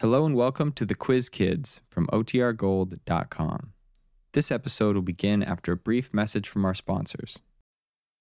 Hello and welcome to the Quiz Kids from OTRGold.com. This episode will begin after a brief message from our sponsors.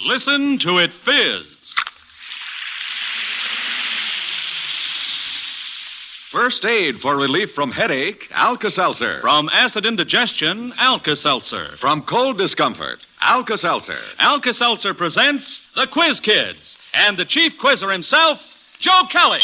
Listen to it fizz. First aid for relief from headache, Alka-Seltzer. From acid indigestion, Alka-Seltzer. From cold discomfort, Alka-Seltzer. Alka-Seltzer presents The Quiz Kids and the chief quizzer himself, Joe Kelly.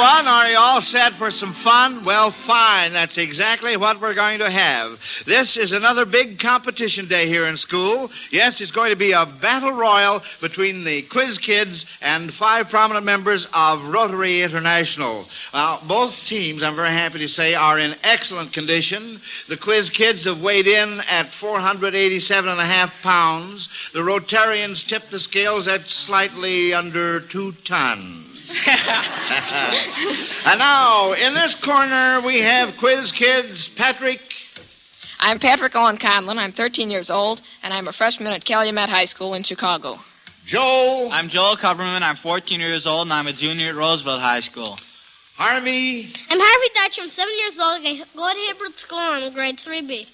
Everyone. Are you all set for some fun? Well, fine. That's exactly what we're going to have. This is another big competition day here in school. Yes, it's going to be a battle royal between the quiz kids and five prominent members of Rotary International. Now, both teams, I'm very happy to say, are in excellent condition. The quiz kids have weighed in at 487 and a half pounds. The Rotarians tipped the scales at slightly under two tons. and now, in this corner, we have quiz kids Patrick. I'm Patrick Owen Conlon. I'm 13 years old, and I'm a freshman at Calumet High School in Chicago. Joe. I'm Joel Kupperman. I'm 14 years old, and I'm a junior at Roosevelt High School. Harvey. I'm Harvey Dutch. I'm seven years old. I go to Hibbert School. I'm in grade 3B.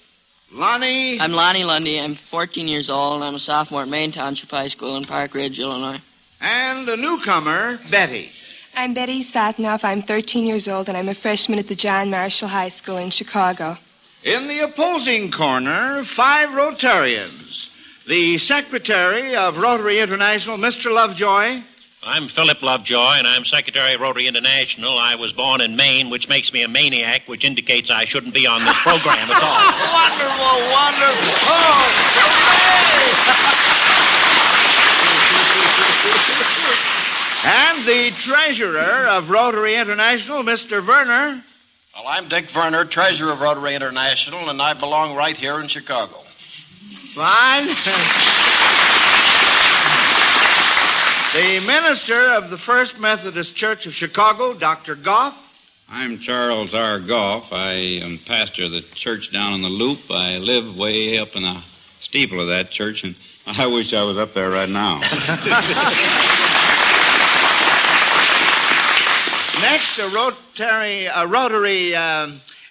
Lonnie. I'm Lonnie Lunde. I'm 14 years old, and I'm a sophomore at Maine Township High School in Park Ridge, Illinois. And the newcomer, Betty. I'm Betty Satnoff. I'm 13 years old, and I'm a freshman at the John Marshall High School in Chicago. In the opposing corner, five Rotarians. The secretary of Rotary International, Mr. Lovejoy. I'm Philip Lovejoy, and I'm Secretary of Rotary International. I was born in Maine, which makes me a maniac, which indicates I shouldn't be on this program at all. wonderful, wonderful. Oh, and the treasurer of Rotary International, Mr. Vernor. Well, I'm Dick Vernor, treasurer of Rotary International, and I belong right here in Chicago. Fine. the minister of the First Methodist Church of Chicago, Dr. Goff. I'm Charles R. Goff. I am pastor of the church down in the Loop. I live way up in the steeple of that church, and I wish I was up there right now. Next, a Rotary, a Rotary uh,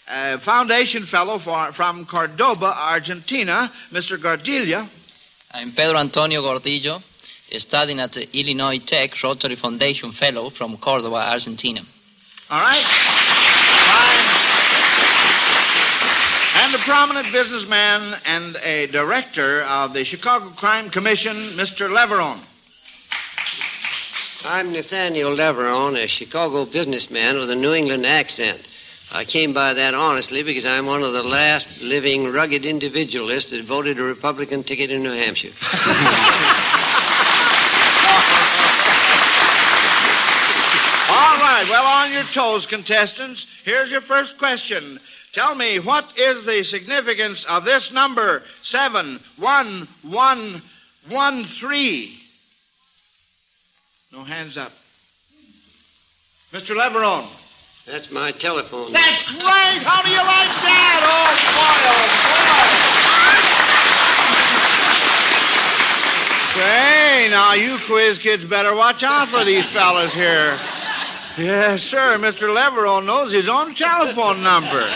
uh, Foundation fellow for, from Cordoba, Argentina, Mr. Gordillo. I'm Pedro Antonio Gordillo, studying at the Illinois Tech Rotary Foundation Fellow from Cordoba, Argentina. All right. Fine. And a prominent businessman and a director of the Chicago Crime Commission, Mr. Leverone. I'm Nathaniel Leverone, a Chicago businessman with a New England accent. I came by that honestly because I'm one of the last living rugged individualists that voted a Republican ticket in New Hampshire. All right, well, on your toes, contestants. Here's your first question. Tell me, what is the significance of this number, seven, one, one, one, three? No hands up. Mr. Leverone. That's my telephone. That's right. How do you like that? Oh, boy, oh, boy. Say, now you quiz kids better watch out for these fellas here. Yes, sir. Mr. Leverone knows his own telephone number.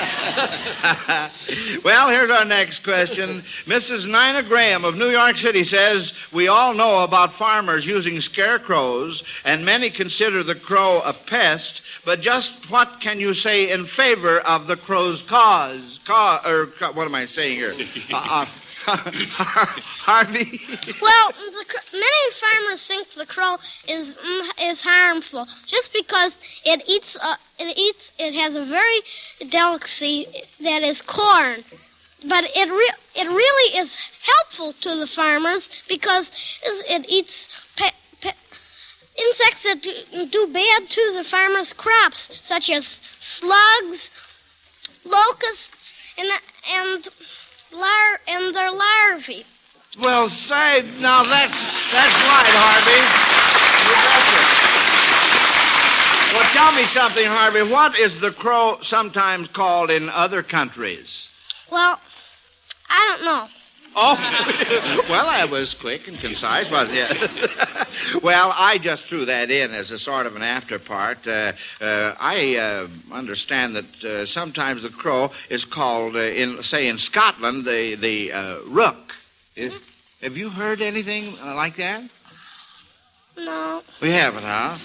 well, here's our next question. Mrs. Nina Graham of New York City says we all know about farmers using scarecrows, and many consider the crow a pest. But just what can you say in favor of the crow's cause? Ca- or what am I saying here? Uh, uh, Harvey. Well, the, many farmers think the crow is mm, is harmful just because it eats uh, it eats it has a very delicacy that is corn. but it re- it really is helpful to the farmers because it eats pe- insects that do, do bad to the farmers' crops, such as slugs, locusts, and and lar- and their larvae. Well, say now that's that's right, Harvey. You. Well, tell me something, Harvey. What is the crow sometimes called in other countries? Well, I don't know. Oh, well, I was quick and concise, wasn't I? well, I just threw that in as a sort of an after part. Uh, uh, I uh, understand that uh, sometimes the crow is called, uh, in say, in Scotland, the the uh, rook. Is, have you heard anything like that? No. We haven't, huh?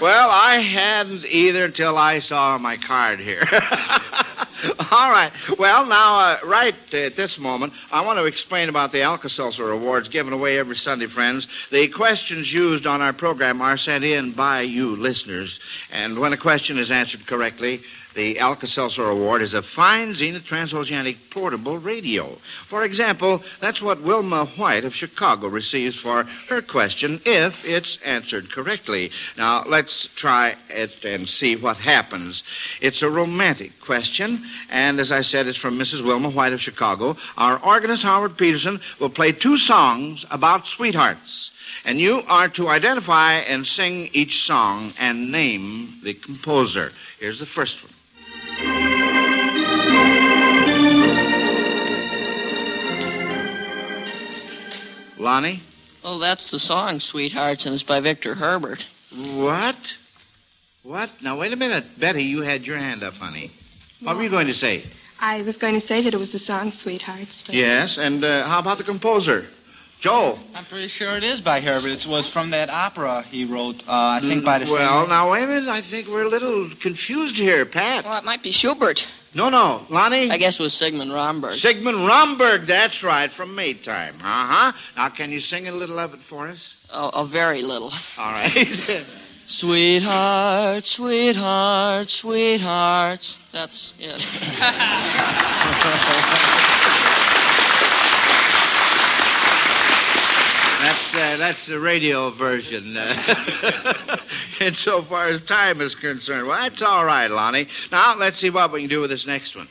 Well, I hadn't either until I saw my card here. All right. Well, now, uh, right at this moment, I want to explain about the Alka-Seltzer Awards given away every Sunday, friends. The questions used on our program are sent in by you listeners. And when a question is answered correctly, the Alka-Seltzer Award is a fine Zenith transoceanic portable radio. For example, that's what Wilma White of Chicago receives for her question if it's answered correctly. Now, let's try it and see what happens. It's a romantic question, and as I said, it's from Mrs. Wilma White of Chicago. Our organist, Howard Peterson, will play two songs about sweethearts. And you are to identify and sing each song and name the composer. Here's the first one. Lonnie? Oh, that's the song, Sweethearts, and it's by Victor Herbert. What? What? Now, wait a minute. Betty, you had your hand up, honey. What were you going to say? I was going to say that it was the song Sweethearts. But... Yes, and uh, how about the composer? Joel. I'm pretty sure it is by Herbert. It was from that opera he wrote, uh, I think by the Well, same... now, wait a minute. I think we're a little confused here, Pat. Well, it might be Schubert. No, no. Lonnie? I guess it was Sigmund Romberg. Sigmund Romberg, that's right, from Maytime. Uh-huh. Now, can you sing a little of it for us? Oh, a very little. All right. Sweetheart, sweetheart, sweetheart. That's it. That's that's the radio version. and so far as time is concerned. Well, that's all right, Lonnie. Now let's see what we can do with this next one.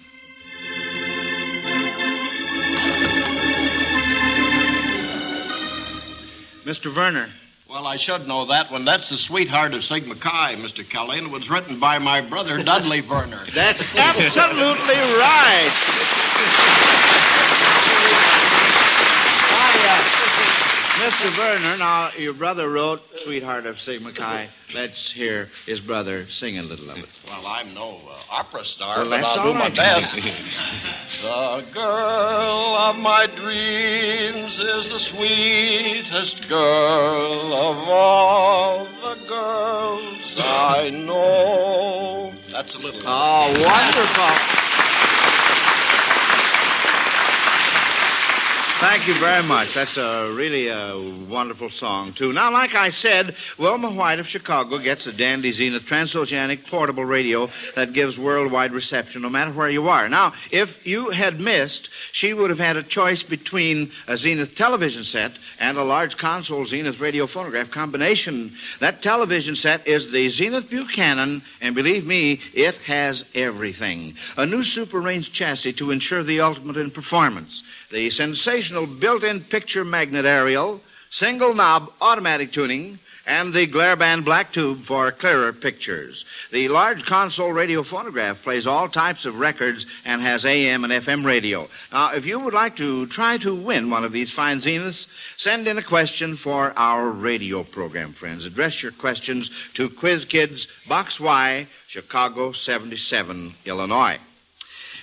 Mr. Vernor. Well, I should know that one. That's the sweetheart of Sigma Chi, Mr. Kelly, and it was written by my brother, Dudleigh Vernor. That's absolutely right. Why, uh, Mr. Vernor, now, your brother wrote Sweetheart of Sigma Chi. Let's hear his brother sing a little of it. Well, I'm no uh, opera star, Well, but I'll do my best. the girl of my dreams is the sweetest girl of all the girls I know. That's a little. Oh, wonderful. Thank you very much. That's a really a wonderful song, too. Now, like I said, Wilma White of Chicago gets a dandy Zenith transoceanic portable radio that gives worldwide reception no matter where you are. Now, if you had missed, she would have had a choice between a Zenith television set and a large console Zenith radio phonograph combination. That television set is the Zenith Buchanan, and believe me, it has everything. A new super range chassis to ensure the ultimate in performance the sensational built-in picture magnet aerial, single knob automatic tuning, and the glare band black tube for clearer pictures. The large console radio phonograph plays all types of records and has AM and FM radio. Now, if you would like to try to win one of these fine Zeniths, send in a question for our radio program, friends. Address your questions to Quiz Kids, Box Y, Chicago 77, Illinois.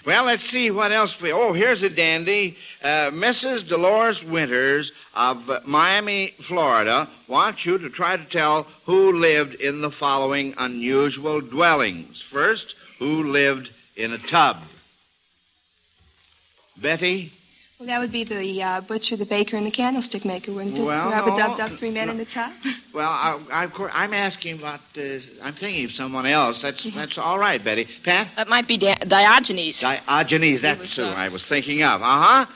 Well, let's see what else we. Oh, here's a dandy. Uh, Mrs. Dolores Winters of Miami, Florida, wants you to try to tell who lived in the following unusual dwellings. First, who lived in a tub? Betty? Well, that would be the uh, butcher, the baker, and the candlestick maker, wouldn't it? Well, Rub a dub dub three men in the top. Well, I, I, of course, I'm asking about. Uh, I'm thinking of someone else. That's that's all right, Betty. Pat. That might be Di- Diogenes. Diogenes. That's who I was thinking of. Uh huh.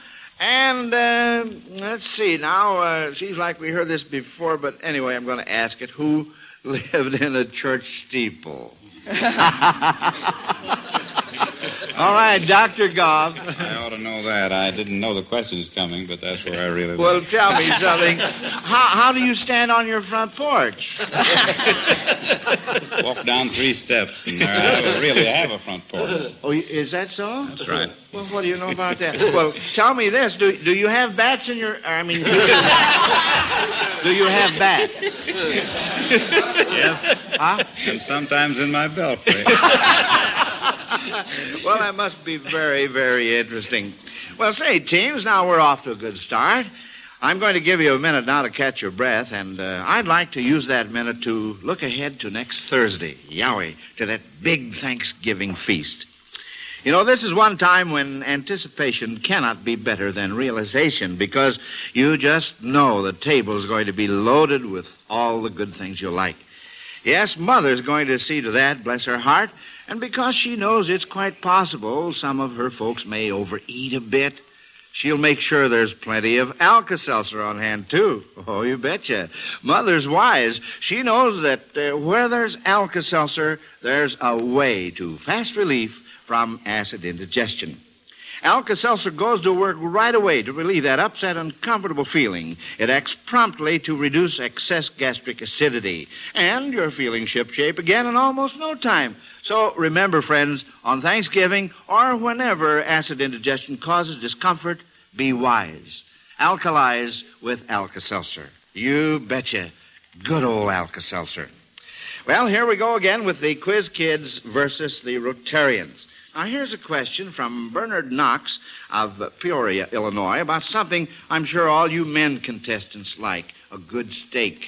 And uh, let's see. Now, uh, seems like we heard this before, but anyway, I'm going to ask it. Who lived in a church steeple? All right, Dr. Goff. I ought to know that. I didn't know the question was coming, but that's where I really Well, tell me something. How, how do you stand on your front porch? Walk down three steps, and there I have a, really have a front porch. Oh, is that so? That's right. Well, what do you know about that? Well, tell me this: Do do you have bats in your? I mean, do you, do you have bats? Yes. Huh? And sometimes in my belfry. well, that must be very, very interesting. Well, say, teams, now we're off to a good start. I'm going to give you a minute now to catch your breath, and uh, I'd like to use that minute to look ahead to next Thursday, Yowie, to that big Thanksgiving feast. You know, this is one time when anticipation cannot be better than realization because you just know the table's going to be loaded with all the good things you like. Yes, Mother's going to see to that, bless her heart, and because she knows it's quite possible some of her folks may overeat a bit, she'll make sure there's plenty of Alka-Seltzer on hand, too. Oh, you betcha. Mother's wise. She knows that uh, where there's Alka-Seltzer, there's a way to fast relief from acid indigestion. Alka-Seltzer goes to work right away to relieve that upset, uncomfortable feeling. It acts promptly to reduce excess gastric acidity. And you're feeling shipshape again in almost no time. So remember, friends, on Thanksgiving or whenever acid indigestion causes discomfort, be wise. Alkalize with Alka-Seltzer. You betcha. Good old Alka-Seltzer. Well, here we go again with the Quiz Kids versus the Rotarians. Now, here's a question from Bernard Knox of Peoria, Illinois, about something I'm sure all you men contestants like a good steak.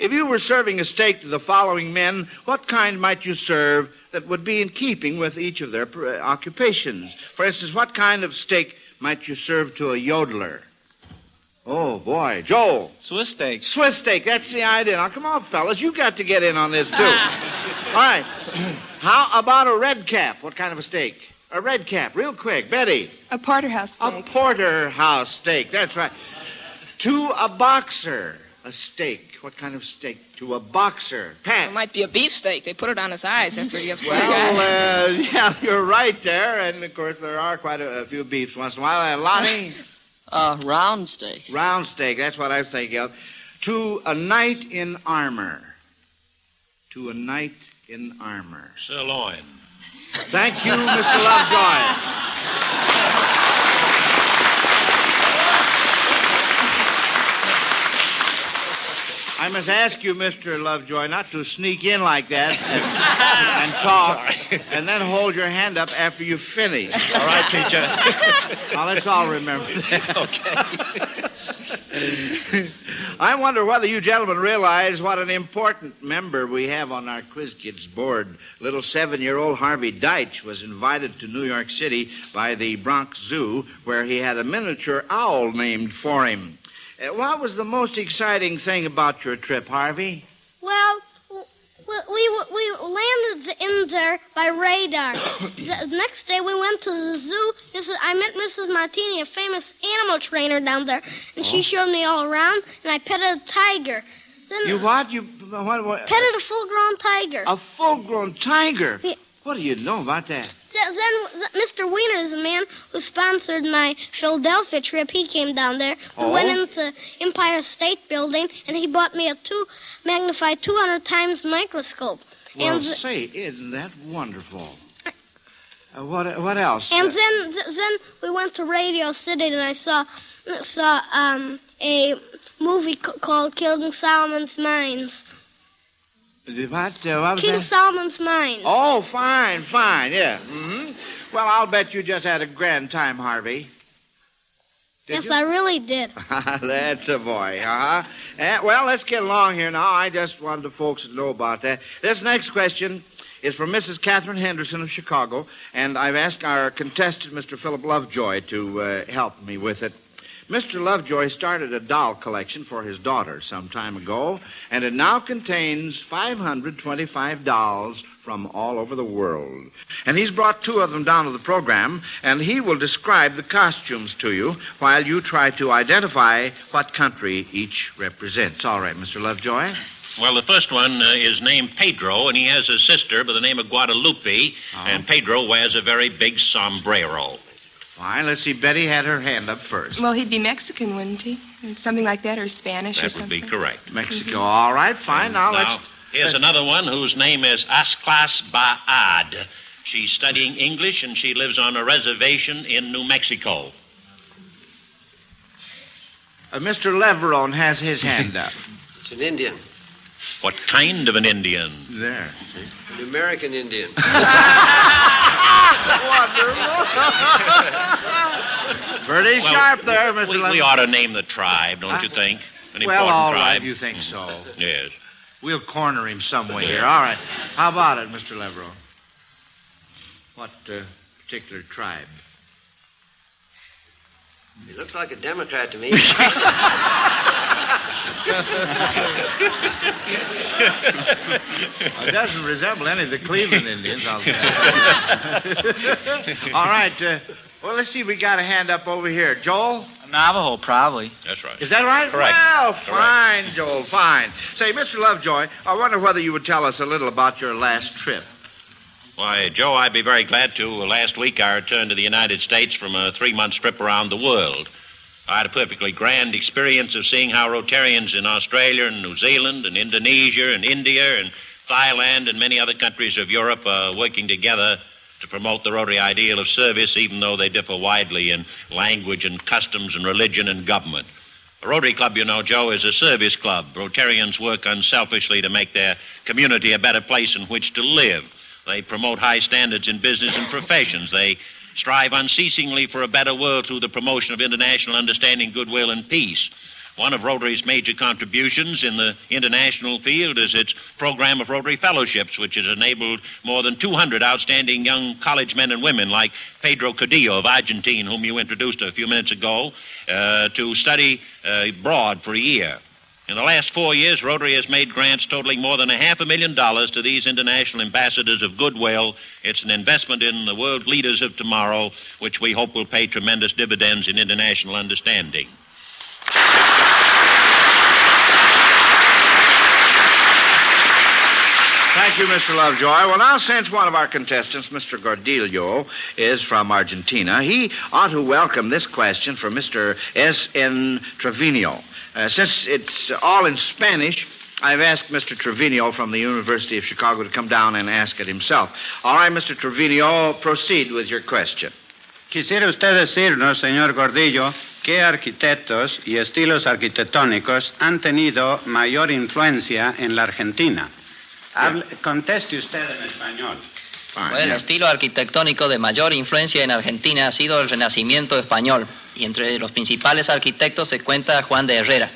If you were serving a steak to the following men, what kind might you serve that would be in keeping with each of their uh, occupations? For instance, what kind of steak might you serve to a yodeler? Oh, boy. Joel. Swiss steak. Swiss steak, that's the idea. Now, come on, fellas. You got to get in on this, too. All right. How about a red cap? What kind of a steak? A red cap, real quick. Betty. A porterhouse steak. A porterhouse steak, that's right. To a boxer, a steak. What kind of steak? To a boxer. Pat. It might be a beefsteak. They put it on his eyes after he gets Well, uh, yeah, you're right there. And, of course, there are quite a, a few beefs once in a while. Uh, Lonnie? Uh, round steak. Round steak, that's what I was thinking of. To a knight in armor. To a knight in armor. Sirloin. Thank you, Mr. Lovejoy. I must ask you, Mr. Lovejoy, not to sneak in like that and, and talk, and then hold your hand up after you finish. All right, teacher. Now, let's all remember that. Okay. I wonder whether you gentlemen realize what an important member we have on our Quiz Kids board. Little seven-year-old Harvey Deitch was invited to New York City by the Bronx Zoo, where he had a miniature owl named for him. Uh, what was the most exciting thing about your trip, Harvey? Well, we, we, we landed in there by radar. the next day we went to the zoo. Mrs. I met Mrs. Martini, a famous animal trainer down there, and she Oh. showed me all around, and I petted a tiger. Then You what? You what? what petted a full-grown tiger. a full-grown tiger. Yeah. What do you know about that? Th- Then Mr. Wiener is the man who sponsored my Philadelphia trip. He came down there. We Oh? went into Empire State Building, and he bought me a two magnified 200 times microscope. Well, and say, isn't that wonderful? Uh, what what else? and Uh, then th- then we went to Radio City, and I saw saw um a movie c- called King Solomon's Mines. What? Uh, what King? Solomon's Mines. Oh, fine, fine, yeah. hmm Well, I'll bet you just had a grand time, Harvey. yes, I really did. That's a boy, uh-huh. Eh, well, let's get along here now. I just wanted the folks to know about that. This next question is from Mrs. Catherine Henderson of Chicago, and I've asked our contestant, Mr. Philip Lovejoy, to uh, help me with it. Mr. Lovejoy started a doll collection for his daughter some time ago, and it now contains 525 dolls from all over the world. And he's brought two of them down to the program, and he will describe the costumes to you while you try to identify what country each represents. All right, Mr. Lovejoy. Well, the first one uh, is named Pedro, and he has a sister by the name of Guadalupe, and Pedro wears a very big sombrero. Fine. Let's see. Betty had her hand up first. Well, he'd be Mexican, wouldn't he? Something like that, or Spanish or That something. would be correct. Mexico. All right, fine. Now, Now, let's. here's another one whose name is Asclas Baad. She's studying English, and she lives on a reservation in New Mexico. Uh, Mr. Leverone has his hand up. It's an Indian. What kind of an Indian? There. An American Indian. Pretty Well, sharp there, Mr. We, Leverone. we ought to name the tribe, don't you think? An well, important all right, tribe. you think so. Yes. We'll corner him some way here. All right. How about it, Mr. Leverone? What uh, particular tribe? He looks like a Democrat to me. Well, it doesn't resemble any of the Cleveland Indians, I'll say. All right. Uh, well, let's see. We got a hand up over here. Joel? Navajo, probably. That's right. Is that right? Correct. Well, Correct. fine, Joel, fine. Say, Mr. Lovejoy, I wonder whether you would tell us a little about your last trip. Why, Joe, I'd be very glad to. Last week, I returned to the United States from a three month trip around the world. I had a perfectly grand experience of seeing how Rotarians in Australia and New Zealand and Indonesia and India and Thailand and many other countries of Europe are working together to promote the Rotary ideal of service, even though they differ widely in language and customs and religion and government. The Rotary Club, you know, Joe, is a service club. Rotarians work unselfishly to make their community a better place in which to live. They promote high standards in business and professions. They strive unceasingly for a better world through the promotion of international understanding, goodwill, and peace. One of Rotary's major contributions in the international field is its program of Rotary Fellowships, which has enabled more than 200 outstanding young college men and women like Pedro Gordillo of Argentina, whom you introduced a few minutes ago, uh, to study uh, abroad for a year. In the last four years, Rotary has made grants totaling more than a half a million dollars to these international ambassadors of goodwill. It's an investment in the world leaders of tomorrow, which we hope will pay tremendous dividends in international understanding. Thank you, Mr. Lovejoy. Well, now, since one of our contestants, Mr. Gordillo, is from Argentina, he ought to welcome this question from Mr. S.N. Trevino. Uh, since it's all in Spanish, I've asked Mr. Trevino from the University of Chicago to come down and ask it himself. All right, Mr. Trevino, proceed with your question. Quisiera usted decirnos, señor Gordillo, qué arquitectos y estilos arquitectónicos han tenido mayor influencia en la Argentina. Hable- conteste usted en español. Bueno, el estilo arquitectónico de mayor influencia en Argentina ha sido el Renacimiento español, y entre los principales arquitectos se cuenta Juan de Herrera.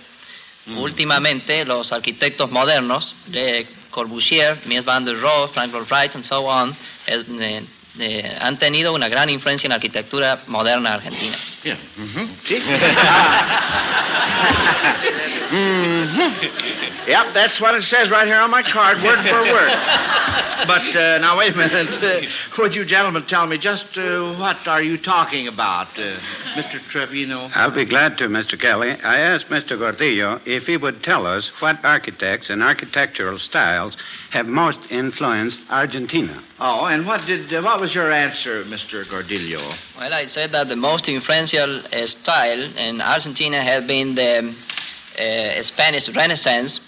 Últimamente, los arquitectos modernos, de Corbusier, Mies van der Rohe, Frank Lloyd Wright, and so on, eh, eh, han tenido una gran influencia en la arquitectura moderna argentina. Yep, that's what it says right here on my card, word for word. But uh, now, wait a minute. Uh, would you gentlemen tell me just uh, what are you talking about, uh, Mr. Trevino? I'll be glad to, Mr. Kelly. I asked Mr. Gordillo if he would tell us what architects and architectural styles have most influenced Argentina. Oh, and what did uh, what was your answer, Mr. Gordillo? Well, I said that the most influential uh, style in Argentina has been the uh, Spanish Renaissance,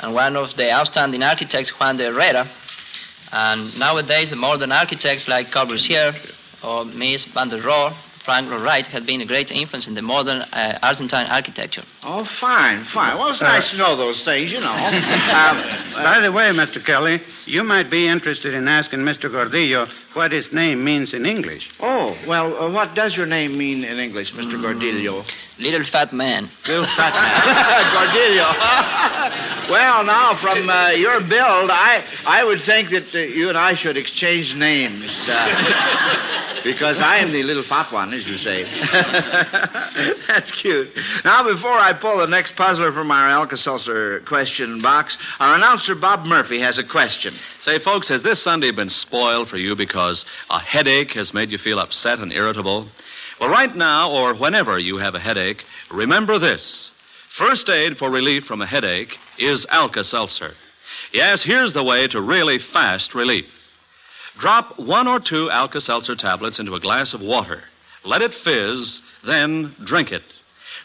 and one of the outstanding architects, Juan de Herrera. And nowadays, the modern architects like Corbusier or Mies van der Rohe Frank Lloyd Wright had been a great influence in the modern uh, Argentine architecture. Oh, fine, fine. Well, it's nice to know those things, you know. um, By the way, Mr. Kelly, you might be interested in asking Mr. Gordillo what his name means in English. Oh, well, uh, what does your name mean in English, Mr. Gordillo? Little fat man. Little fat man. Gordillo. well, now, from uh, your build, I, I would think that uh, you and I should exchange names. Because I am the little fat one, as you say. That's cute. Now, before I pull the next puzzler from our Alka-Seltzer question box, our announcer, Bob Murphy, has a question. Say, folks, has this Sunday been spoiled for you because a headache has made you feel upset and irritable? Well, right now, or whenever you have a headache, remember this. First aid for relief from a headache is Alka Seltzer. Yes, here's the way to really fast relief. Drop one or two Alka Seltzer tablets into a glass of water. Let it fizz, then drink it.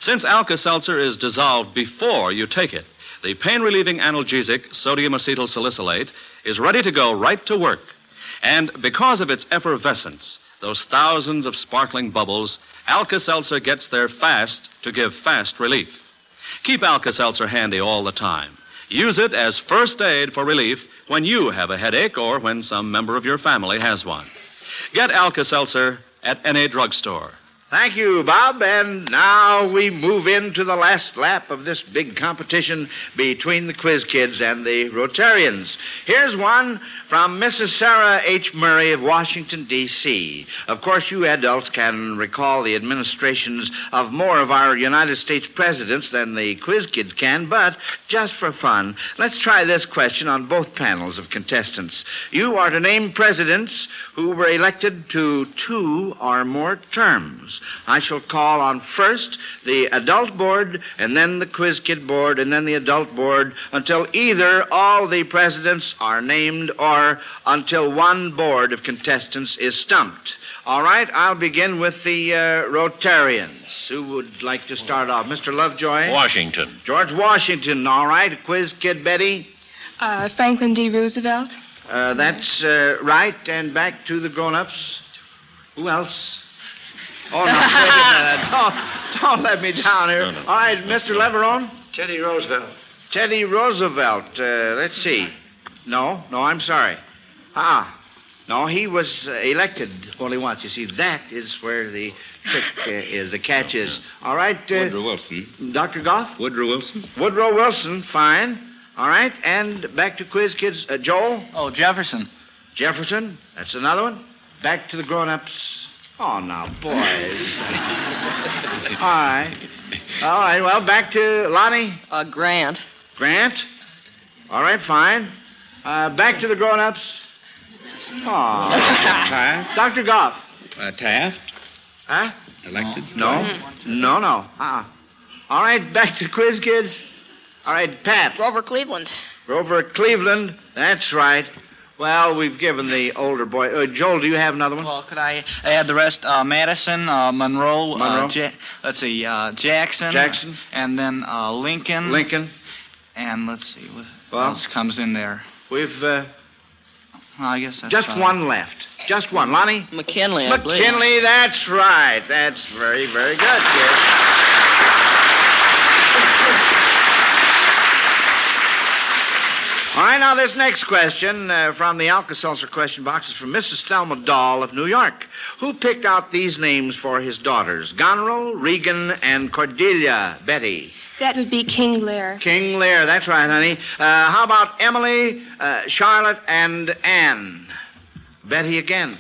Since Alka Seltzer is dissolved before you take it, the pain relieving analgesic, sodium acetyl salicylate, is ready to go right to work. And because of its effervescence, those thousands of sparkling bubbles, Alka Seltzer gets there fast to give fast relief. Keep Alka Seltzer handy all the time. Use it as first aid for relief when you have a headache or when some member of your family has one. Get Alka Seltzer at any drugstore. Thank you, Bob. And now we move into the last lap of this big competition between the Quiz Kids and the Rotarians. Here's one from Mrs. Sarah H. Murray of Washington, D.C. Of course, you adults can recall the administrations of more of our United States presidents than the Quiz Kids can, but just for fun, let's try this question on both panels of contestants. You are to name presidents who were elected to two or more terms. I shall call on first the adult board, and then the quiz kid board, and then the adult board, until either all the presidents are named or until one board of contestants is stumped. All right, I'll begin with the uh, Rotarians. Who would like to start off? Mr. Lovejoy? Washington. George Washington, all right. Quiz kid Betty? Uh, Franklin D. Roosevelt. Uh, that's uh, right. And back to the grown ups. Who else? Oh, no, wait a minute. Don't, don't let me down here. All right, Mr. Leverone? Teddy Roosevelt. Teddy Roosevelt. Uh, let's see. No, no, I'm sorry. Ah, no, he was uh, elected only once. You see, that is where the trick uh, is, the catch is. All right, uh, Woodrow Wilson. Dr. Goff? Woodrow Wilson. Woodrow Wilson, fine. All right, and back to quiz kids. Uh, Joel? Oh, Jefferson. Jefferson, that's another one. Back to the grown ups. Oh, now, boys. All right. All right, well, back to Lonnie. Uh, Grant. Grant? All right, fine. Uh, back to the grown ups. Oh. Taft. Dr. Goff. Uh, Taft. Huh? Elected. No. No, no. Uh-uh. All right, back to quiz kids. All right, Pat. Grover Cleveland. Grover Cleveland. That's right. Well, we've given the older boy. Uh, Joel, do you have another one? Well, could I add the rest? Uh, Madison, uh, Monroe, Monroe. Uh, ja- let's see, uh, Jackson. Jackson. And then uh, Lincoln. Lincoln. And let's see, what Well- else comes in there? We've uh, Well, I guess that's just fine. one left. Just one. Lonnie? McKinley, I believe. McKinley, that's right. That's very, very good, kid. All right, now this next question uh, from the Alka-Seltzer question box is from Mrs. Thelma Dahl of New York. Who picked out these names for his daughters? Goneril, Regan, and Cordelia, Betty. That would be King Lear. King Lear, that's right, honey. Uh, how about Emily, uh, Charlotte, and Anne? Betty again.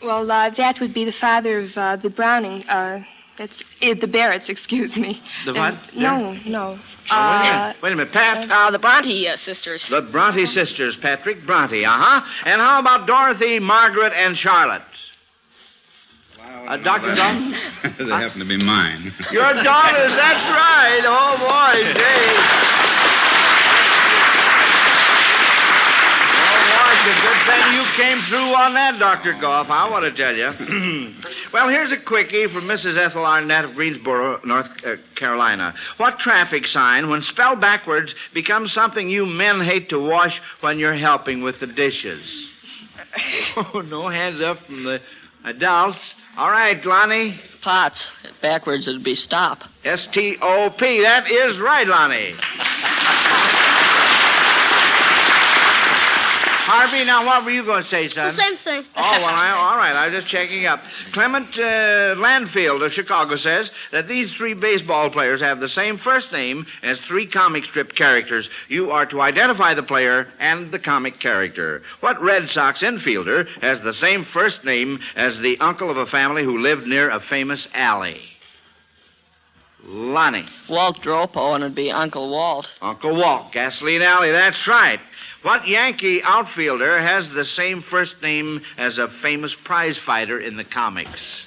Well, uh, that would be the father of uh, the Browning. Uh, that's uh, the Barretts, excuse me. The what? no, no. Wait, a Uh, minute. wait a minute, Pat. Uh, the Bronte uh, sisters. The Bronte sisters, Patrick Bronte, uh huh. And how about Dorothy, Margaret, and Charlotte? Uh, Dr. Dunn? they happen to be mine. Your daughters, that's right. Oh, boy, gee. Oh, boy, it's a good thing you came through on that, Dr. Goff, I want to tell you. well, here's a quickie from Mrs. Ethel Arnett of Greensboro, North uh, Carolina. What traffic sign, when spelled backwards, becomes something you men hate to wash when you're helping with the dishes? Oh, no hands up from the Adults. All right, Lonnie. Pots. Backwards it'd be stop. S T O P. That is right, Lonnie. Harvey, now what were you going to say, son? The same thing. Oh, well, I, all right. I was just checking up. Clement uh, Landfield of Chicago says that these three baseball players have the same first name as three comic strip characters. You are to identify the player and the comic character. What Red Sox infielder has the same first name as the uncle of a family who lived near a famous alley? Lonnie. Walt Dropo, and it'd be Uncle Walt. Uncle Walt, Gasoline Alley, that's right. What Yankee outfielder has the same first name as a famous prize fighter in the comics?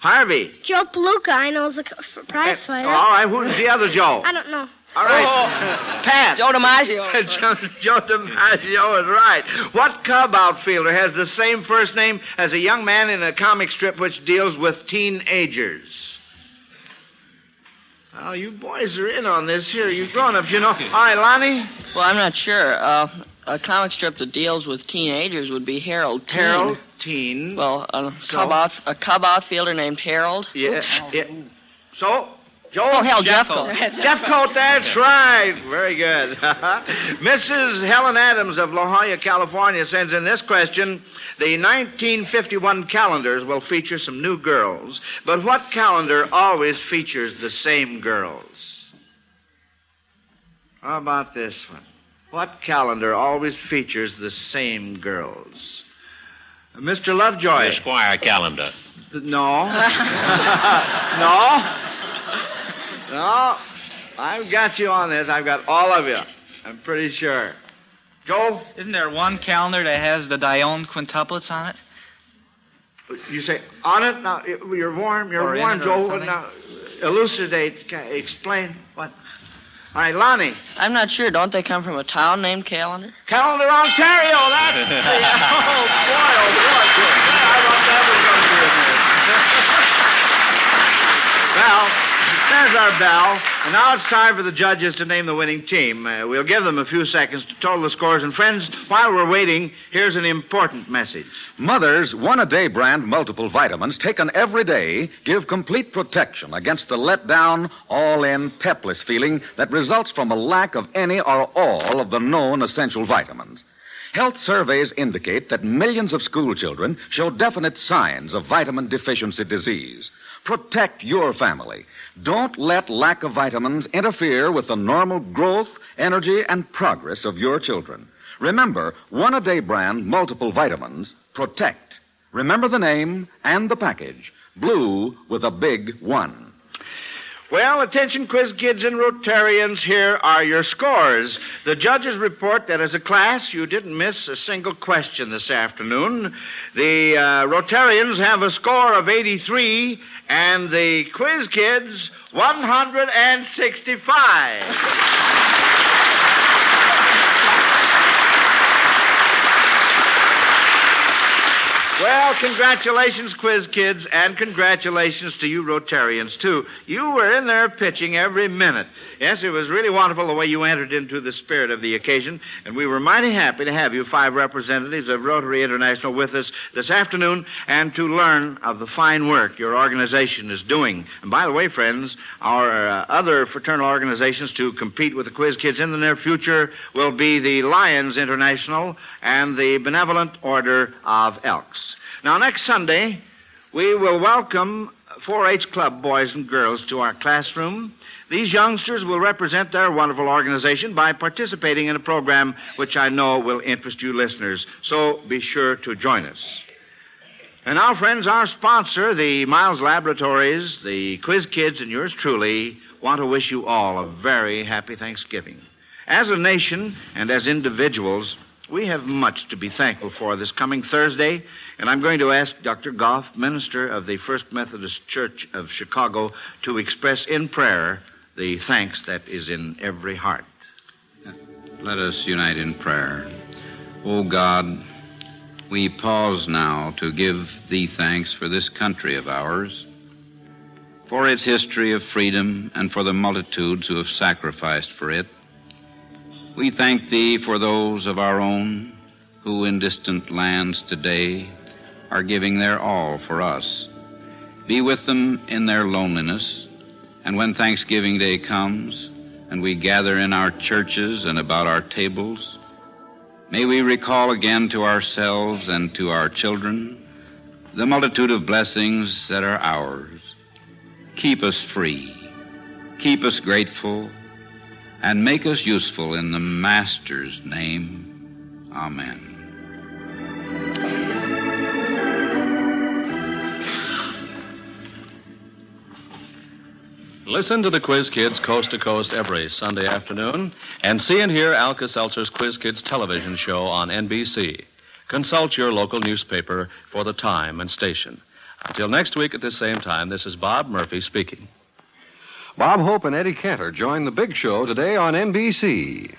Harvey. Joe Palooka, I know, is a c- prize eh, fighter. All right, who's the other Joe? I don't know. All right. Oh. Pat. Joe DiMaggio. Joe, Joe DiMaggio is right. What Cub outfielder has the same first name as a young man in a comic strip which deals with teenagers? Well, you boys are in on this here. You grown-ups, you know. Hi, Lonnie. Well, I'm not sure. Uh, a comic strip that deals with teenagers would be Harold Teen. Harold Teen. Well, a So? Cub, out, a Cub outfielder named Harold. Yeah. yeah. So, Joe? Oh, Hal, Jeffcoat. Jeffcoat, that's right. Very good. Mrs. Helen Adams of La Jolla, California sends in this question. The 1951 calendars will feature some new girls, but what calendar always features the same girls? How about this one? What calendar always features the same girls? Mr. Lovejoy. The Squire calendar. No. no. No. I've got you on this. I've got all of you. I'm pretty sure. Joe? Isn't there one calendar that has the Dionne quintuplets on it? You say on it now. You're warm. You're Or warm, Joe. something? Now, elucidate. Explain what. All right, Lonnie. I'm not sure. Don't they come from a town named Callander? Callander, Ontario. That's the, oh boy, oh boy. I thought that was going to be in there. well, there's our bell, and now it's time for the judges to name the winning team. Uh, we'll give them a few seconds to total the scores. And friends, while we're waiting, here's an important message. Mother's one a day brand multiple vitamins taken every day give complete protection against the letdown, all in, pepless feeling that results from a lack of any or all of the known essential vitamins. Health surveys indicate that millions of school children show definite signs of vitamin deficiency disease. Protect your family. Don't let lack of vitamins interfere with the normal growth, energy, and progress of your children. Remember, one a day brand multiple vitamins protect. Remember the name and the package. Blue with a big one. Well, attention, quiz kids and Rotarians, here are your scores. The judges report that as a class, you didn't miss a single question this afternoon. The uh, Rotarians have a score of 83, and the quiz kids, 165. Well, congratulations, quiz kids, and congratulations to you Rotarians, too. You were in there pitching every minute. Yes, it was really wonderful the way you entered into the spirit of the occasion, and we were mighty happy to have you five representatives of Rotary International with us this afternoon and to learn of the fine work your organization is doing. And by the way, friends, our uh, other fraternal organizations to compete with the quiz kids in the near future will be the Lions International and the Benevolent Order of Elks. Now, next Sunday, we will welcome 4 H Club boys and girls to our classroom. These youngsters will represent their wonderful organization by participating in a program which I know will interest you listeners. So be sure to join us. And now, friends, our sponsor, the Miles Laboratories, the Quiz Kids, and yours truly, want to wish you all a very happy Thanksgiving. As a nation and as individuals, we have much to be thankful for this coming Thursday, and I'm going to ask Dr. Goff, minister of the First Methodist Church of Chicago, to express in prayer the thanks that is in every heart. Let us unite in prayer. O God, we pause now to give Thee thanks for this country of ours, for its history of freedom, and for the multitudes who have sacrificed for it. We thank Thee for those of our own who in distant lands today are giving their all for us. Be with them in their loneliness, and when Thanksgiving Day comes and we gather in our churches and about our tables, may we recall again to ourselves and to our children the multitude of blessings that are ours. Keep us free, keep us grateful, and make us useful in the Master's name. Amen. Listen to the Quiz Kids coast to coast every Sunday afternoon and see and hear Alka Seltzer's Quiz Kids television show on NBC. Consult your local newspaper for the time and station. Until next week at the same time, this is Bob Murphy speaking. Bob Hope and Eddie Cantor join the big show today on NBC.